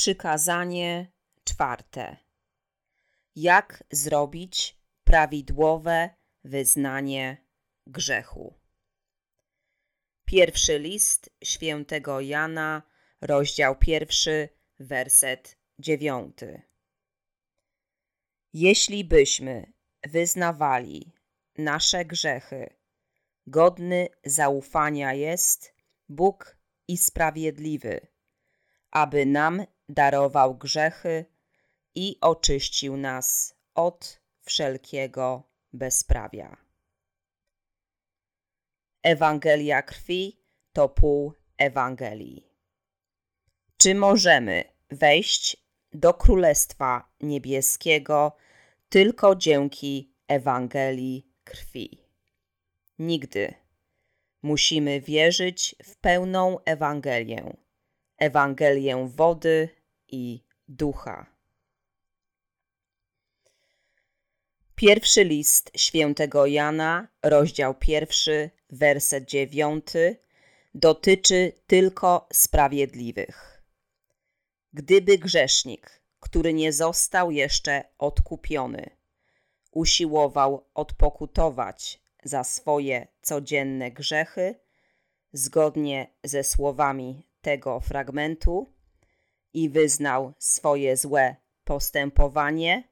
Przykazanie czwarte. Jak zrobić prawidłowe wyznanie grzechu? Pierwszy list świętego Jana, rozdział pierwszy, werset dziewiąty. Jeśli byśmy wyznawali nasze grzechy, godny zaufania jest Bóg i sprawiedliwy, aby nam darował grzechy i oczyścił nas od wszelkiego bezprawia. Ewangelia krwi to pół Ewangelii. Czy możemy wejść do Królestwa Niebieskiego tylko dzięki Ewangelii krwi? Nigdy. Musimy wierzyć w pełną Ewangelię, Ewangelię wody i ducha. Pierwszy list świętego Jana, rozdział pierwszy, werset dziewiąty, dotyczy tylko sprawiedliwych. Gdyby grzesznik, który nie został jeszcze odkupiony, usiłował odpokutować za swoje codzienne grzechy, zgodnie ze słowami tego fragmentu, i wyznał swoje złe postępowanie,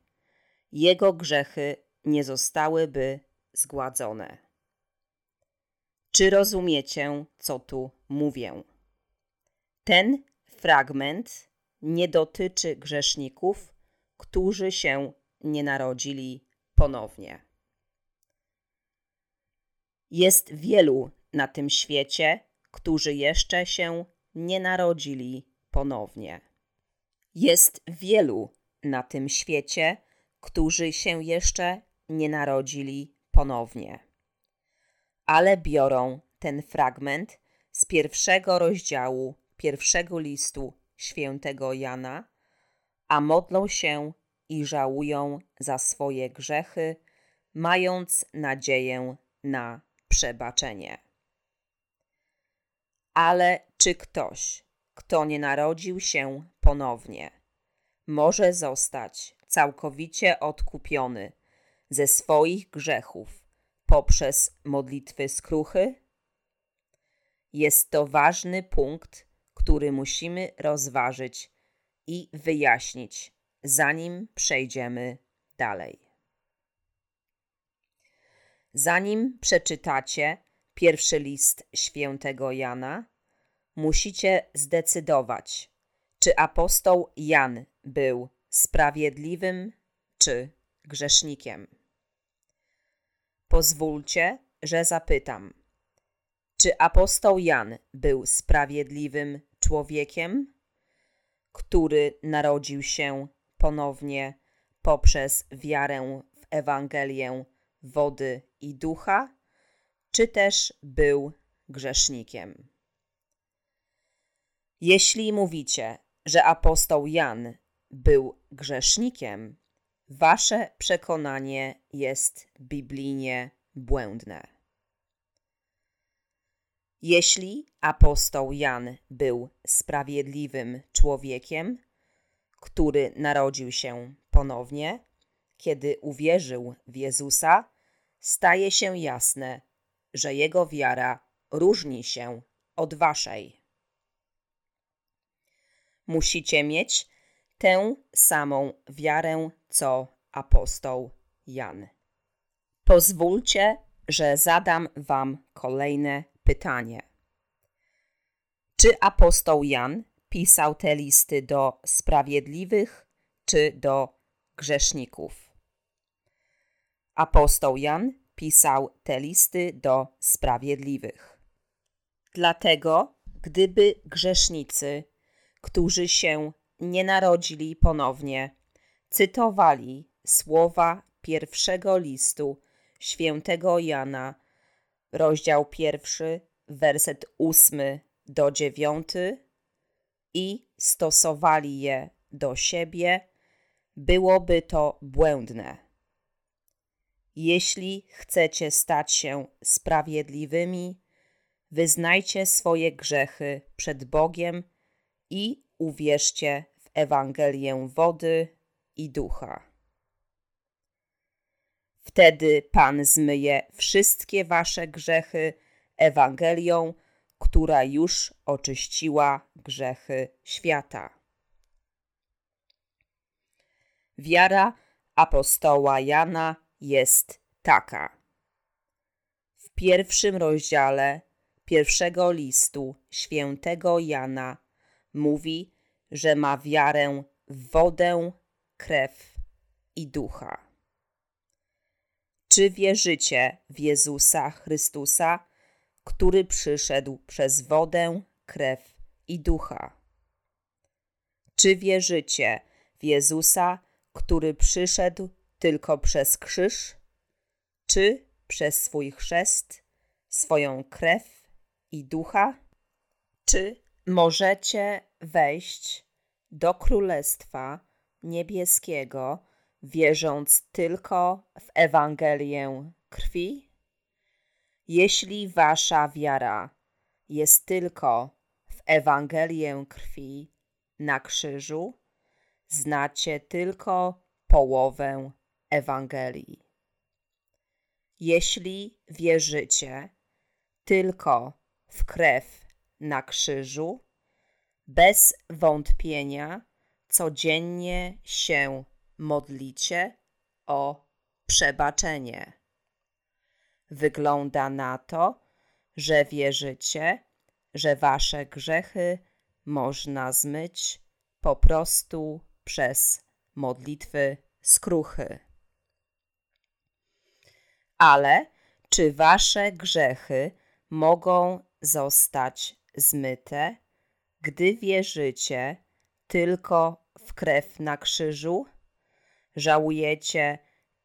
jego grzechy nie zostałyby zgładzone. Czy rozumiecie, co tu mówię? Ten fragment nie dotyczy grzeszników, którzy się nie narodzili ponownie. Jest wielu na tym świecie, którzy jeszcze się nie narodzili ponownie. Jest wielu na tym świecie, którzy się jeszcze nie narodzili ponownie. Ale biorą ten fragment z pierwszego rozdziału pierwszego listu świętego Jana, a modlą się i żałują za swoje grzechy, mając nadzieję na przebaczenie. Ale czy ktoś, kto nie narodził się ponownie, może zostać całkowicie odkupiony ze swoich grzechów poprzez modlitwy skruchy? Jest to ważny punkt, który musimy rozważyć i wyjaśnić, zanim przejdziemy dalej. Zanim przeczytacie pierwszy list świętego Jana, musicie zdecydować, czy apostoł Jan był sprawiedliwym czy grzesznikiem. Pozwólcie, że zapytam, czy apostoł Jan był sprawiedliwym człowiekiem, który narodził się ponownie poprzez wiarę w Ewangelię wody i ducha, czy też był grzesznikiem? Jeśli mówicie, że apostoł Jan był grzesznikiem, wasze przekonanie jest biblijnie błędne. Jeśli apostoł Jan był sprawiedliwym człowiekiem, który narodził się ponownie, kiedy uwierzył w Jezusa, staje się jasne, że jego wiara różni się od waszej. Musicie mieć tę samą wiarę co apostoł Jan. Pozwólcie, że zadam wam kolejne pytanie. Czy apostoł Jan pisał te listy do sprawiedliwych czy do grzeszników? Apostoł Jan pisał te listy do sprawiedliwych. Dlatego, gdyby grzesznicy, którzy się nie narodzili ponownie, cytowali słowa pierwszego listu świętego Jana, rozdział pierwszy, werset ósmy do dziewiąty i stosowali je do siebie, byłoby to błędne. Jeśli chcecie stać się sprawiedliwymi, wyznajcie swoje grzechy przed Bogiem i uwierzcie w Ewangelię wody i ducha. Wtedy Pan zmyje wszystkie wasze grzechy Ewangelią, która już oczyściła grzechy świata. Wiara apostoła Jana jest taka. W pierwszym rozdziale pierwszego listu świętego Jana mówi, że ma wiarę w wodę, krew i ducha. Czy wierzycie w Jezusa Chrystusa, który przyszedł przez wodę, krew i ducha? Czy wierzycie w Jezusa, który przyszedł tylko przez krzyż, czy przez swój chrzest, swoją krew i ducha? Czy możecie wejść do Królestwa Niebieskiego, wierząc tylko w Ewangelię krwi? Jeśli wasza wiara jest tylko w Ewangelię krwi na krzyżu, znacie tylko połowę Ewangelii. Jeśli wierzycie tylko w krew na krzyżu, bez wątpienia codziennie się modlicie o przebaczenie. Wygląda na to, że wierzycie, że wasze grzechy można zmyć po prostu przez modlitwy skruchy. Ale czy wasze grzechy mogą zostać zmyte, gdy wierzycie tylko w krew na krzyżu? Żałujecie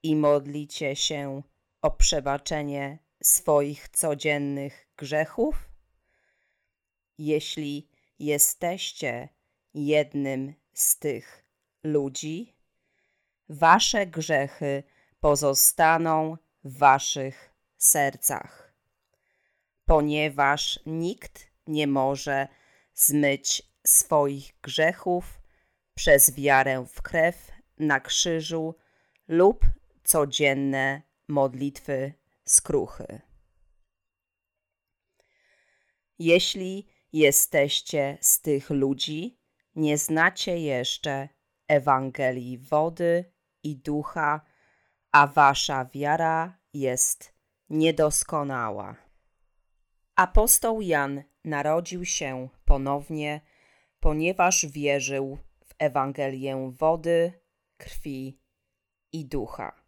i modlicie się o przebaczenie swoich codziennych grzechów? Jeśli jesteście jednym z tych ludzi, wasze grzechy pozostaną w waszych sercach, ponieważ nikt nie może zmyć swoich grzechów przez wiarę w krew na krzyżu lub codzienne modlitwy skruchy. Jeśli jesteście z tych ludzi, nie znacie jeszcze Ewangelii wody i ducha, a wasza wiara jest niedoskonała. Apostoł Jan narodził się ponownie, ponieważ wierzył w Ewangelię wody, krwi i ducha.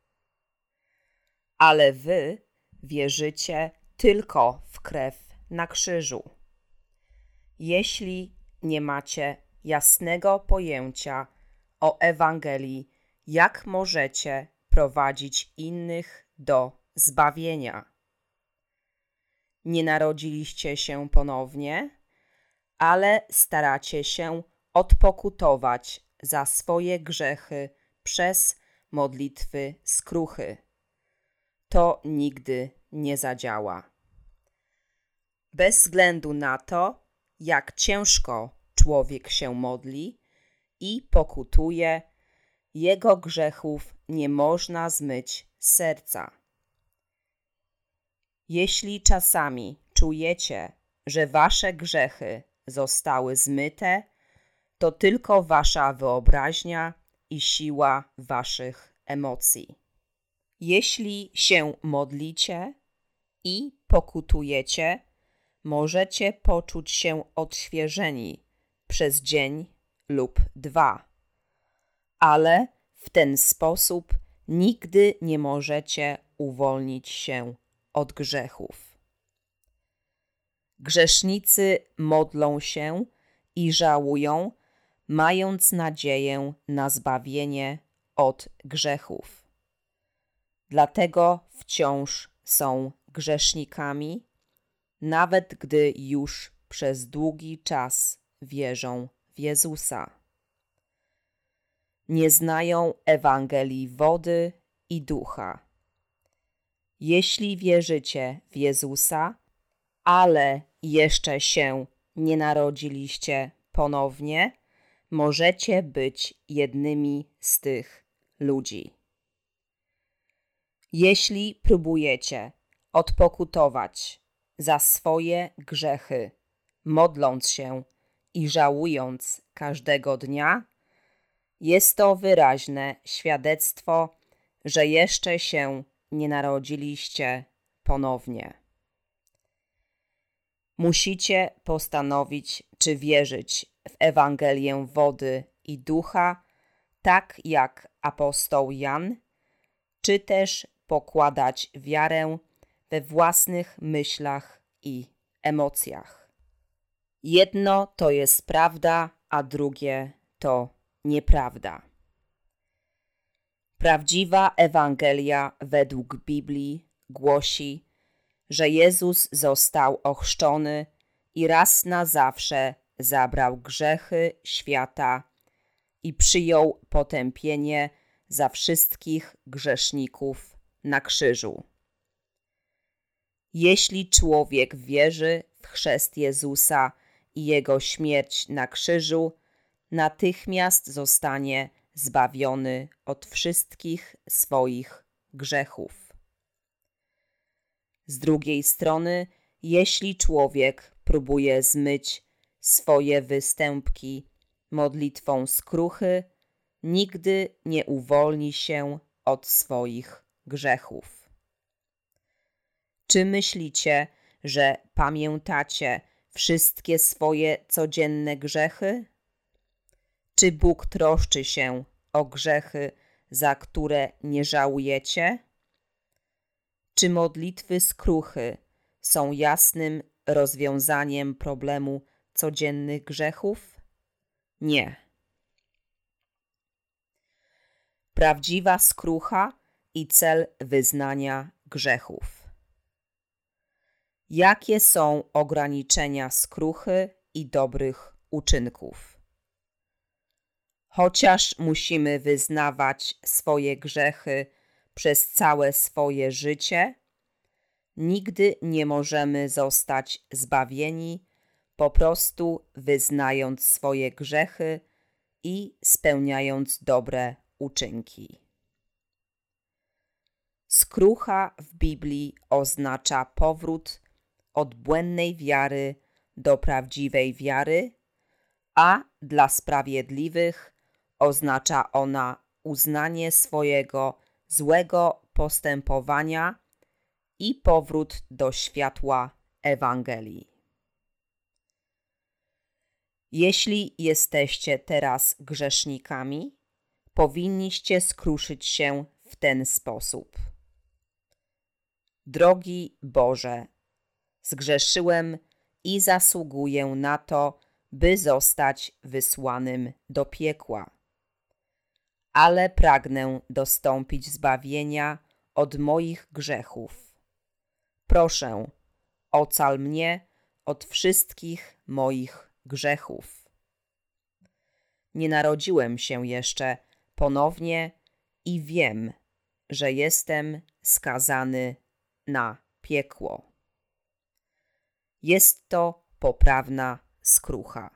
Ale wy wierzycie tylko w krew na krzyżu. Jeśli nie macie jasnego pojęcia o Ewangelii, jak możecie prowadzić innych do zbawienia? Nie narodziliście się ponownie, ale staracie się odpokutować za swoje grzechy przez modlitwy skruchy. To nigdy nie zadziała. Bez względu na to, jak ciężko człowiek się modli i pokutuje, jego grzechów nie można zmyć serca. Jeśli czasami czujecie, że wasze grzechy zostały zmyte, to tylko wasza wyobraźnia i siła waszych emocji. Jeśli się modlicie i pokutujecie, możecie poczuć się odświeżeni przez dzień lub dwa, ale w ten sposób nigdy nie możecie uwolnić się od grzechów. Grzesznicy modlą się i żałują, mając nadzieję na zbawienie od grzechów. Dlatego wciąż są grzesznikami, nawet gdy już przez długi czas wierzą w Jezusa. Nie znają Ewangelii wody i ducha. Jeśli wierzycie w Jezusa, ale jeszcze się nie narodziliście ponownie, możecie być jednymi z tych ludzi. Jeśli próbujecie odpokutować za swoje grzechy, modląc się i żałując każdego dnia, jest to wyraźne świadectwo, że jeszcze się nie narodziliście ponownie. Musicie postanowić, czy wierzyć w Ewangelię wody i ducha, tak jak apostoł Jan, czy też pokładać wiarę we własnych myślach i emocjach. Jedno to jest prawda, a drugie to nieprawda. Prawdziwa Ewangelia według Biblii głosi, że Jezus został ochrzczony i raz na zawsze zabrał grzechy świata i przyjął potępienie za wszystkich grzeszników na krzyżu. Jeśli człowiek wierzy w chrzest Jezusa i jego śmierć na krzyżu, natychmiast zostanie zbawiony od wszystkich swoich grzechów. Z drugiej strony, jeśli człowiek próbuje zmyć swoje występki modlitwą skruchy, nigdy nie uwolni się od swoich grzechów. Czy myślicie, że pamiętacie wszystkie swoje codzienne grzechy? Czy Bóg troszczy się o grzechy, za które nie żałujecie? Czy modlitwy skruchy są jasnym rozwiązaniem problemu codziennych grzechów? Nie. Prawdziwa skrucha i cel wyznania grzechów. Jakie są ograniczenia skruchy i dobrych uczynków? Chociaż musimy wyznawać swoje grzechy przez całe swoje życie, nigdy nie możemy zostać zbawieni po prostu wyznając swoje grzechy i spełniając dobre uczynki. Skrucha w Biblii oznacza powrót od błędnej wiary do prawdziwej wiary, a dla sprawiedliwych oznacza ona uznanie swojego złego postępowania i powrót do światła Ewangelii. Jeśli jesteście teraz grzesznikami, powinniście skruszyć się w ten sposób. Drogi Boże, zgrzeszyłem i zasługuję na to, by zostać wysłanym do piekła. Ale pragnę dostąpić zbawienia od moich grzechów. Proszę, ocal mnie od wszystkich moich grzechów. Nie narodziłem się jeszcze ponownie i wiem, że jestem skazany na piekło. Jest to poprawna skrucha.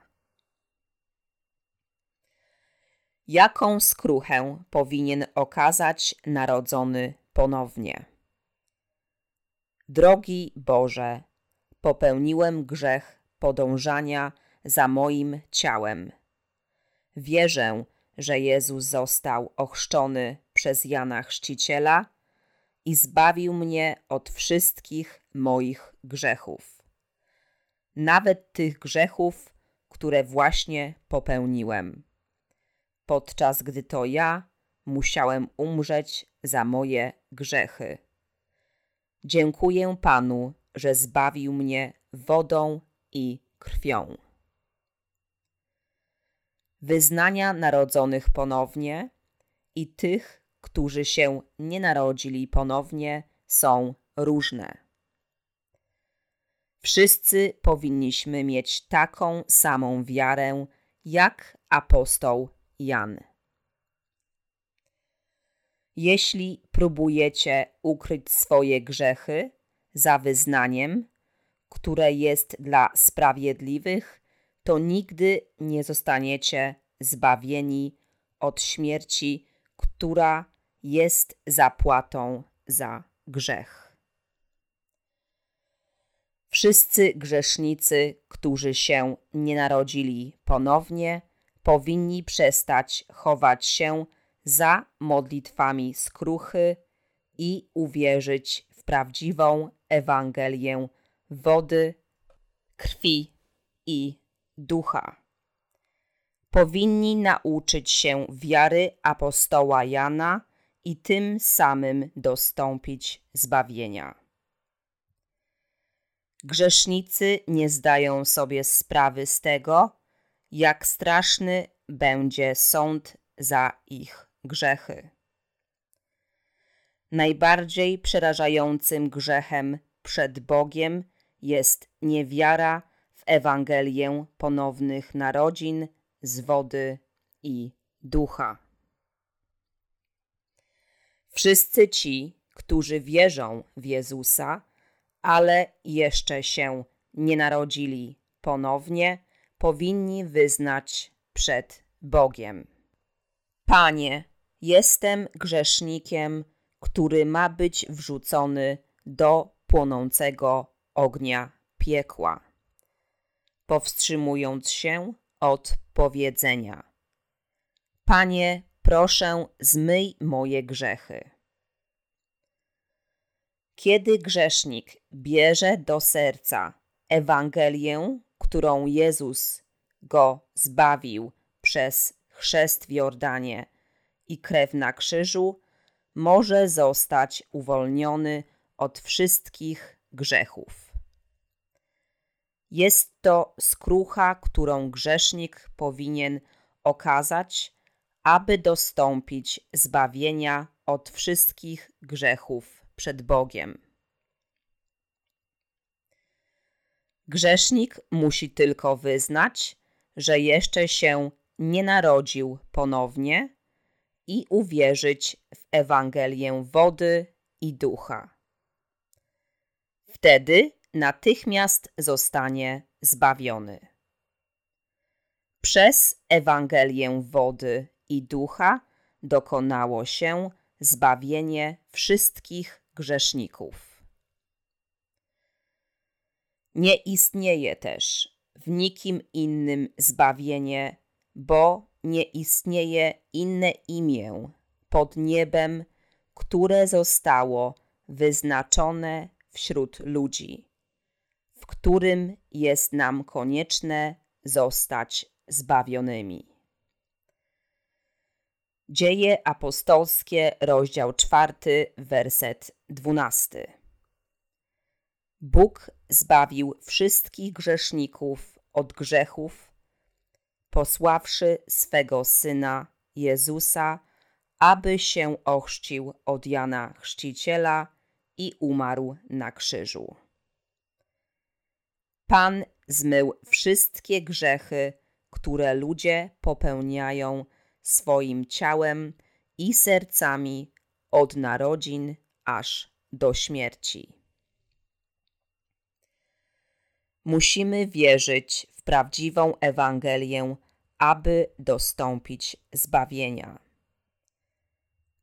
Jaką skruchę powinien okazać narodzony ponownie? Drogi Boże, popełniłem grzech podążania za moim ciałem. Wierzę, że Jezus został ochrzczony przez Jana Chrzciciela i zbawił mnie od wszystkich moich grzechów. Nawet tych grzechów, które właśnie popełniłem, podczas gdy to ja musiałem umrzeć za moje grzechy. Dziękuję Panu, że zbawił mnie wodą i krwią. Wyznania narodzonych ponownie i tych, którzy się nie narodzili ponownie, są różne. Wszyscy powinniśmy mieć taką samą wiarę jak apostoł Jan. Jeśli próbujecie ukryć swoje grzechy za wyznaniem, które jest dla sprawiedliwych, to nigdy nie zostaniecie zbawieni od śmierci, która jest zapłatą za grzech. Wszyscy grzesznicy, którzy się nie narodzili ponownie, powinni przestać chować się za modlitwami skruchy i uwierzyć w prawdziwą Ewangelię wody, krwi i ducha. Powinni nauczyć się wiary apostoła Jana i tym samym dostąpić zbawienia. Grzesznicy nie zdają sobie sprawy z tego, jak straszny będzie sąd za ich grzechy. Najbardziej przerażającym grzechem przed Bogiem jest niewiara w Ewangelię ponownych narodzin z wody i ducha. Wszyscy ci, którzy wierzą w Jezusa, ale jeszcze się nie narodzili ponownie, powinni wyznać przed Bogiem. Panie, jestem grzesznikiem, który ma być wrzucony do płonącego ognia piekła, powstrzymując się od powiedzenia: Panie, proszę, zmyj moje grzechy. Kiedy grzesznik bierze do serca Ewangelię, którą Jezus go zbawił przez chrzest w Jordanie i krew na krzyżu, może zostać uwolniony od wszystkich grzechów. Jest to skrucha, którą grzesznik powinien okazać, aby dostąpić zbawienia od wszystkich grzechów przed Bogiem. Grzesznik musi tylko wyznać, że jeszcze się nie narodził ponownie i uwierzyć w Ewangelię wody i ducha. Wtedy natychmiast zostanie zbawiony. Przez Ewangelię wody i ducha dokonało się zbawienie wszystkich grzeszników. Nie istnieje też w nikim innym zbawienie, bo nie istnieje inne imię pod niebem, które zostało wyznaczone wśród ludzi, w którym jest nam konieczne zostać zbawionymi. Dzieje apostolskie, rozdział czwarty, werset dwunasty. Bóg zbawił wszystkich grzeszników od grzechów, posławszy swego Syna Jezusa, aby się ochrzcił od Jana Chrzciciela i umarł na krzyżu. Pan zmył wszystkie grzechy, które ludzie popełniają swoim ciałem i sercami od narodzin aż do śmierci. Musimy wierzyć w prawdziwą Ewangelię, aby dostąpić zbawienia.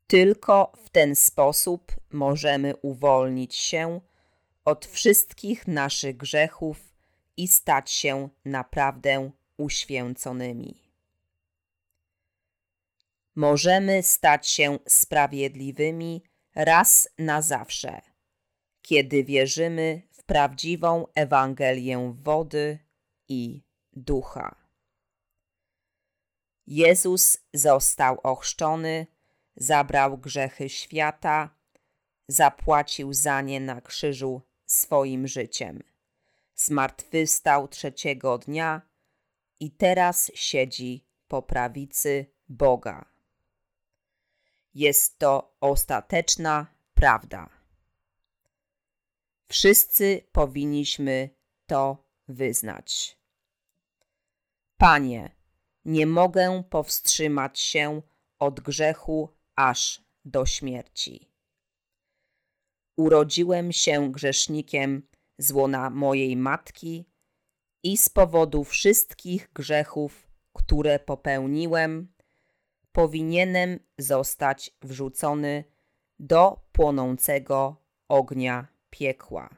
Tylko w ten sposób możemy uwolnić się od wszystkich naszych grzechów i stać się naprawdę uświęconymi. Możemy stać się sprawiedliwymi raz na zawsze, kiedy wierzymy prawdziwą Ewangelię wody i ducha. Jezus został ochrzczony, zabrał grzechy świata, zapłacił za nie na krzyżu swoim życiem. Zmartwychwstał trzeciego dnia i teraz siedzi po prawicy Boga. Jest to ostateczna prawda. Wszyscy powinniśmy to wyznać. Panie, nie mogę powstrzymać się od grzechu aż do śmierci. Urodziłem się grzesznikiem z łona mojej matki i z powodu wszystkich grzechów, które popełniłem, powinienem zostać wrzucony do płonącego ognia piekła.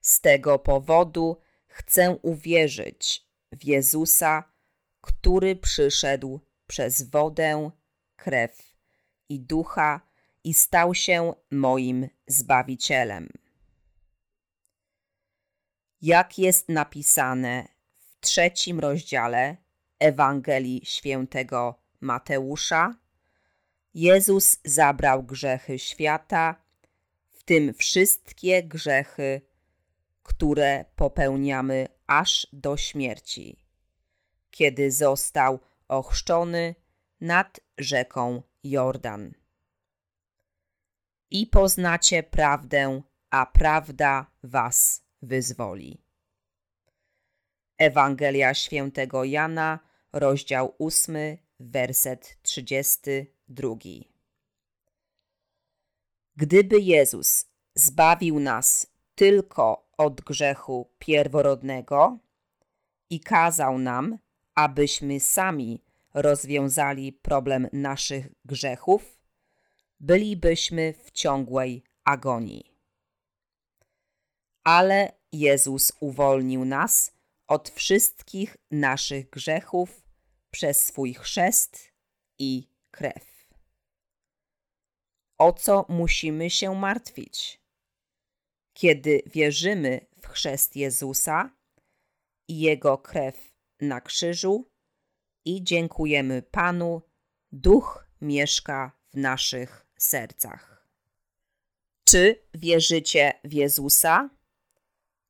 Z tego powodu chcę uwierzyć w Jezusa, który przyszedł przez wodę, krew i ducha i stał się moim Zbawicielem. Jak jest napisane w trzecim rozdziale Ewangelii Świętego Mateusza, Jezus zabrał grzechy świata, w tym wszystkie grzechy, które popełniamy aż do śmierci, kiedy został ochrzczony nad rzeką Jordan. I poznacie prawdę, a prawda was wyzwoli. Ewangelia Świętego Jana, rozdział 8, werset 32. Gdyby Jezus zbawił nas tylko od grzechu pierworodnego i kazał nam, abyśmy sami rozwiązali problem naszych grzechów, bylibyśmy w ciągłej agonii. Ale Jezus uwolnił nas od wszystkich naszych grzechów przez swój chrzest i krew. O co musimy się martwić? Kiedy wierzymy w chrzest Jezusa i Jego krew na krzyżu i dziękujemy Panu, Duch mieszka w naszych sercach. Czy wierzycie w Jezusa?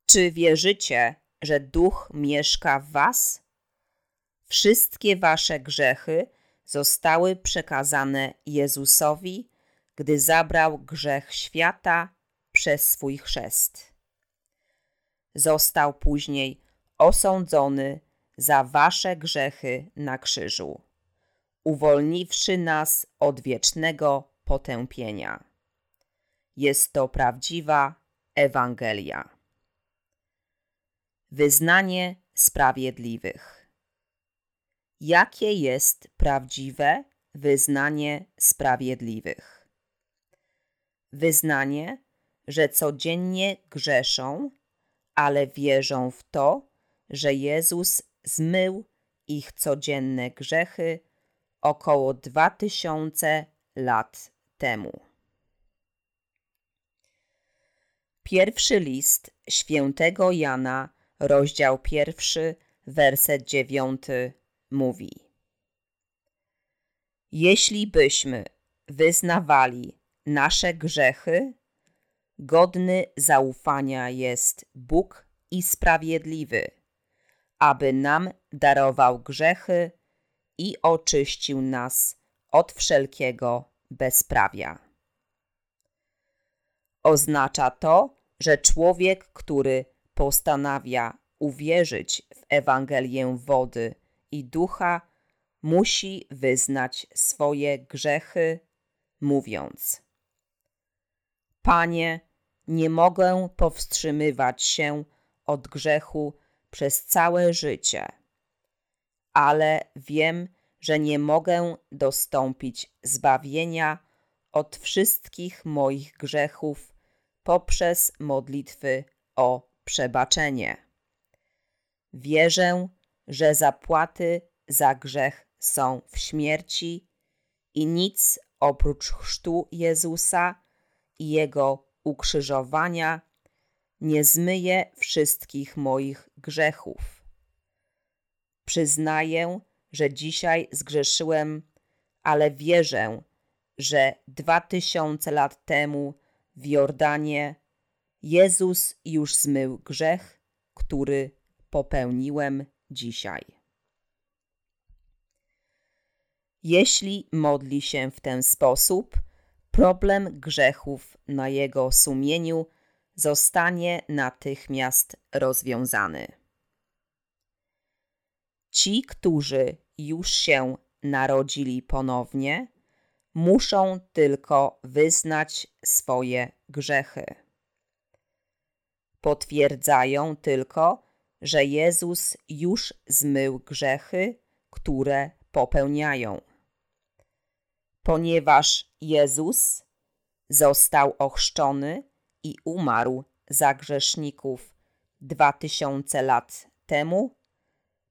Czy wierzycie, że Duch mieszka w Was? Wszystkie Wasze grzechy zostały przekazane Jezusowi, gdy zabrał grzech świata przez swój chrzest. Został później osądzony za Wasze grzechy na krzyżu, uwolniwszy nas od wiecznego potępienia. Jest to prawdziwa Ewangelia. Wyznanie sprawiedliwych. Jakie jest prawdziwe wyznanie sprawiedliwych? Wyznanie, że codziennie grzeszą, ale wierzą w to, że Jezus zmył ich codzienne grzechy około dwa tysiące lat temu. Pierwszy list świętego Jana rozdział pierwszy, werset dziewiąty mówi: Jeśli byśmy wyznawali nasze grzechy, godny zaufania jest Bóg i sprawiedliwy, aby nam darował grzechy i oczyścił nas od wszelkiego bezprawia. Oznacza to, że człowiek, który postanawia uwierzyć w Ewangelię wody i ducha, musi wyznać swoje grzechy, mówiąc: Panie, nie mogę powstrzymywać się od grzechu przez całe życie, ale wiem, że nie mogę dostąpić zbawienia od wszystkich moich grzechów poprzez modlitwy o przebaczenie. Wierzę, że zapłaty za grzech są w śmierci i nic oprócz chrztu Jezusa i Jego ukrzyżowania nie zmyje wszystkich moich grzechów. Przyznaję, że dzisiaj zgrzeszyłem, ale wierzę, że dwa tysiące lat temu w Jordanie Jezus już zmył grzech, który popełniłem dzisiaj. Jeśli modli się w ten sposób, problem grzechów na jego sumieniu zostanie natychmiast rozwiązany. Ci, którzy już się narodzili ponownie, muszą tylko wyznać swoje grzechy potwierdzają tylko, że Jezus już zmył grzechy, które popełniają. Ponieważ Jezus został ochrzczony i umarł za grzeszników dwa tysiące lat temu,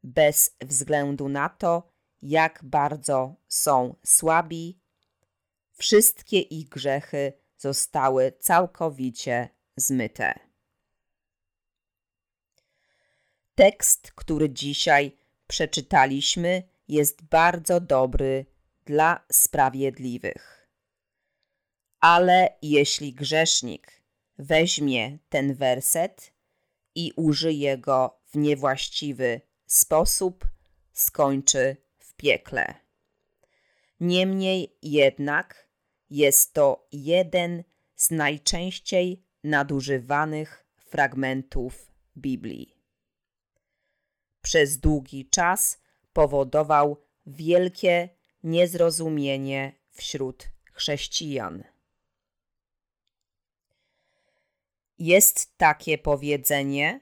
bez względu na to, jak bardzo są słabi, wszystkie ich grzechy zostały całkowicie zmyte. Tekst, który dzisiaj przeczytaliśmy, jest bardzo dobry dla sprawiedliwych. Ale jeśli grzesznik weźmie ten werset i użyje go w niewłaściwy sposób, skończy w piekle. Niemniej jednak jest to jeden z najczęściej nadużywanych fragmentów Biblii. Przez długi czas powodował wielkie niezrozumienie wśród chrześcijan. Jest takie powiedzenie,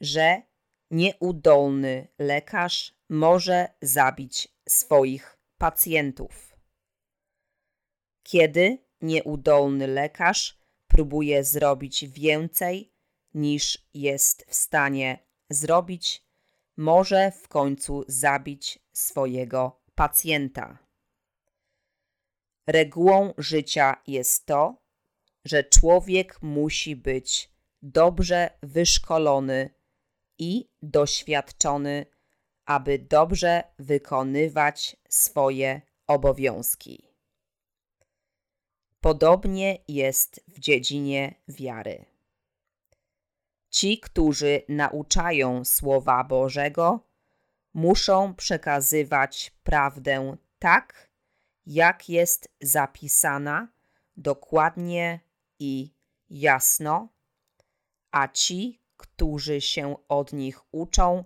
że nieudolny lekarz może zabić swoich pacjentów. Kiedy nieudolny lekarz próbuje zrobić więcej niż jest w stanie zrobić, może w końcu zabić swojego pacjenta. Regułą życia jest to, że człowiek musi być dobrze wyszkolony i doświadczony, aby dobrze wykonywać swoje obowiązki. Podobnie jest w dziedzinie wiary. Ci, którzy nauczają Słowa Bożego, muszą przekazywać prawdę tak, jak jest zapisana, dokładnie i jasno, a ci, którzy się od nich uczą,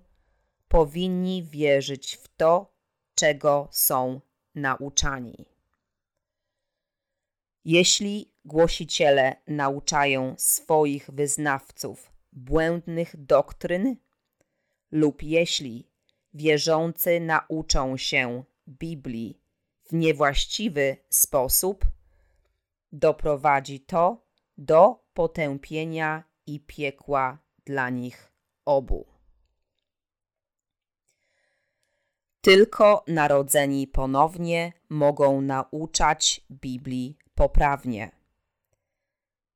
powinni wierzyć w to, czego są nauczani. Jeśli głosiciele nauczają swoich wyznawców błędnych doktryn, lub jeśli wierzący nauczą się Biblii w niewłaściwy sposób, doprowadzi to do potępienia i piekła dla nich obu. Tylko narodzeni ponownie mogą nauczać Biblii poprawnie.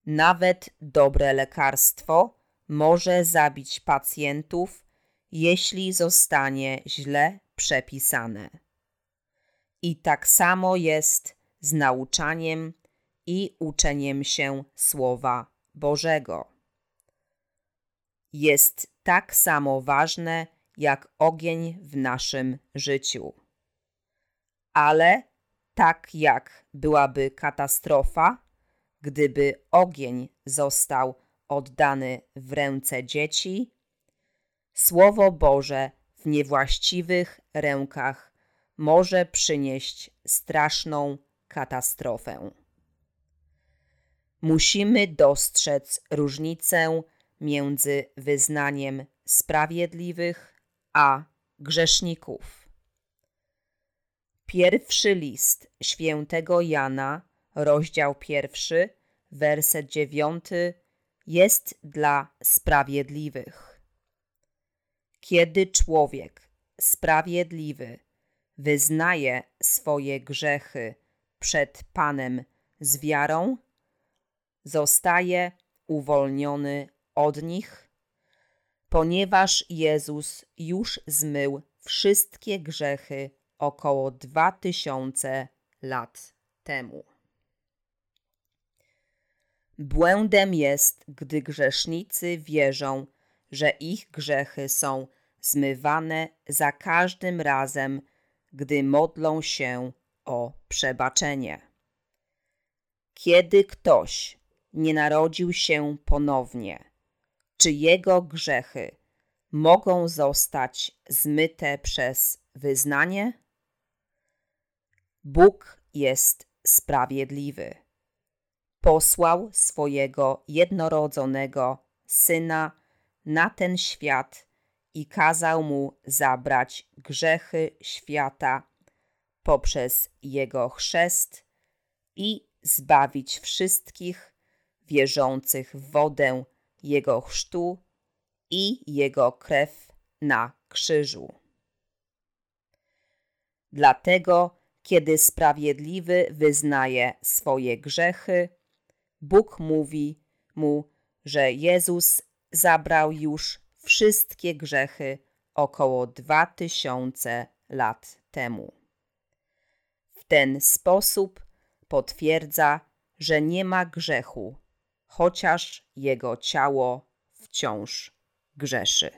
Nawet dobre lekarstwo może zabić pacjentów, jeśli zostanie źle przepisane. I tak samo jest z nauczaniem i uczeniem się Słowa Bożego. Jest tak samo ważne jak ogień w naszym życiu. Ale tak jak byłaby katastrofa, gdyby ogień został oddany w ręce dzieci, Słowo Boże w niewłaściwych rękach może przynieść straszną katastrofę. Musimy dostrzec różnicę między wyznaniem sprawiedliwych a grzeszników. Pierwszy list świętego Jana, rozdział pierwszy, werset dziewiąty, jest dla sprawiedliwych. Kiedy człowiek sprawiedliwy wyznaje swoje grzechy przed Panem z wiarą, zostaje uwolniony od nich, ponieważ Jezus już zmył wszystkie grzechy około dwa tysiące lat temu. Błędem jest, gdy grzesznicy wierzą, że ich grzechy są zmywane za każdym razem, gdy modlą się o przebaczenie. Kiedy ktoś nie narodził się ponownie, czy jego grzechy mogą zostać zmyte przez wyznanie? Bóg jest sprawiedliwy. Posłał swojego jednorodzonego syna na ten świat i kazał mu zabrać grzechy świata poprzez jego chrzest i zbawić wszystkich wierzących w wodę jego chrztu i jego krew na krzyżu. Dlatego, kiedy sprawiedliwy wyznaje swoje grzechy, Bóg mówi mu, że Jezus zabrał już wszystkie grzechy około dwa tysiące lat temu. W ten sposób potwierdza, że nie ma grzechu, chociaż jego ciało wciąż grzeszy.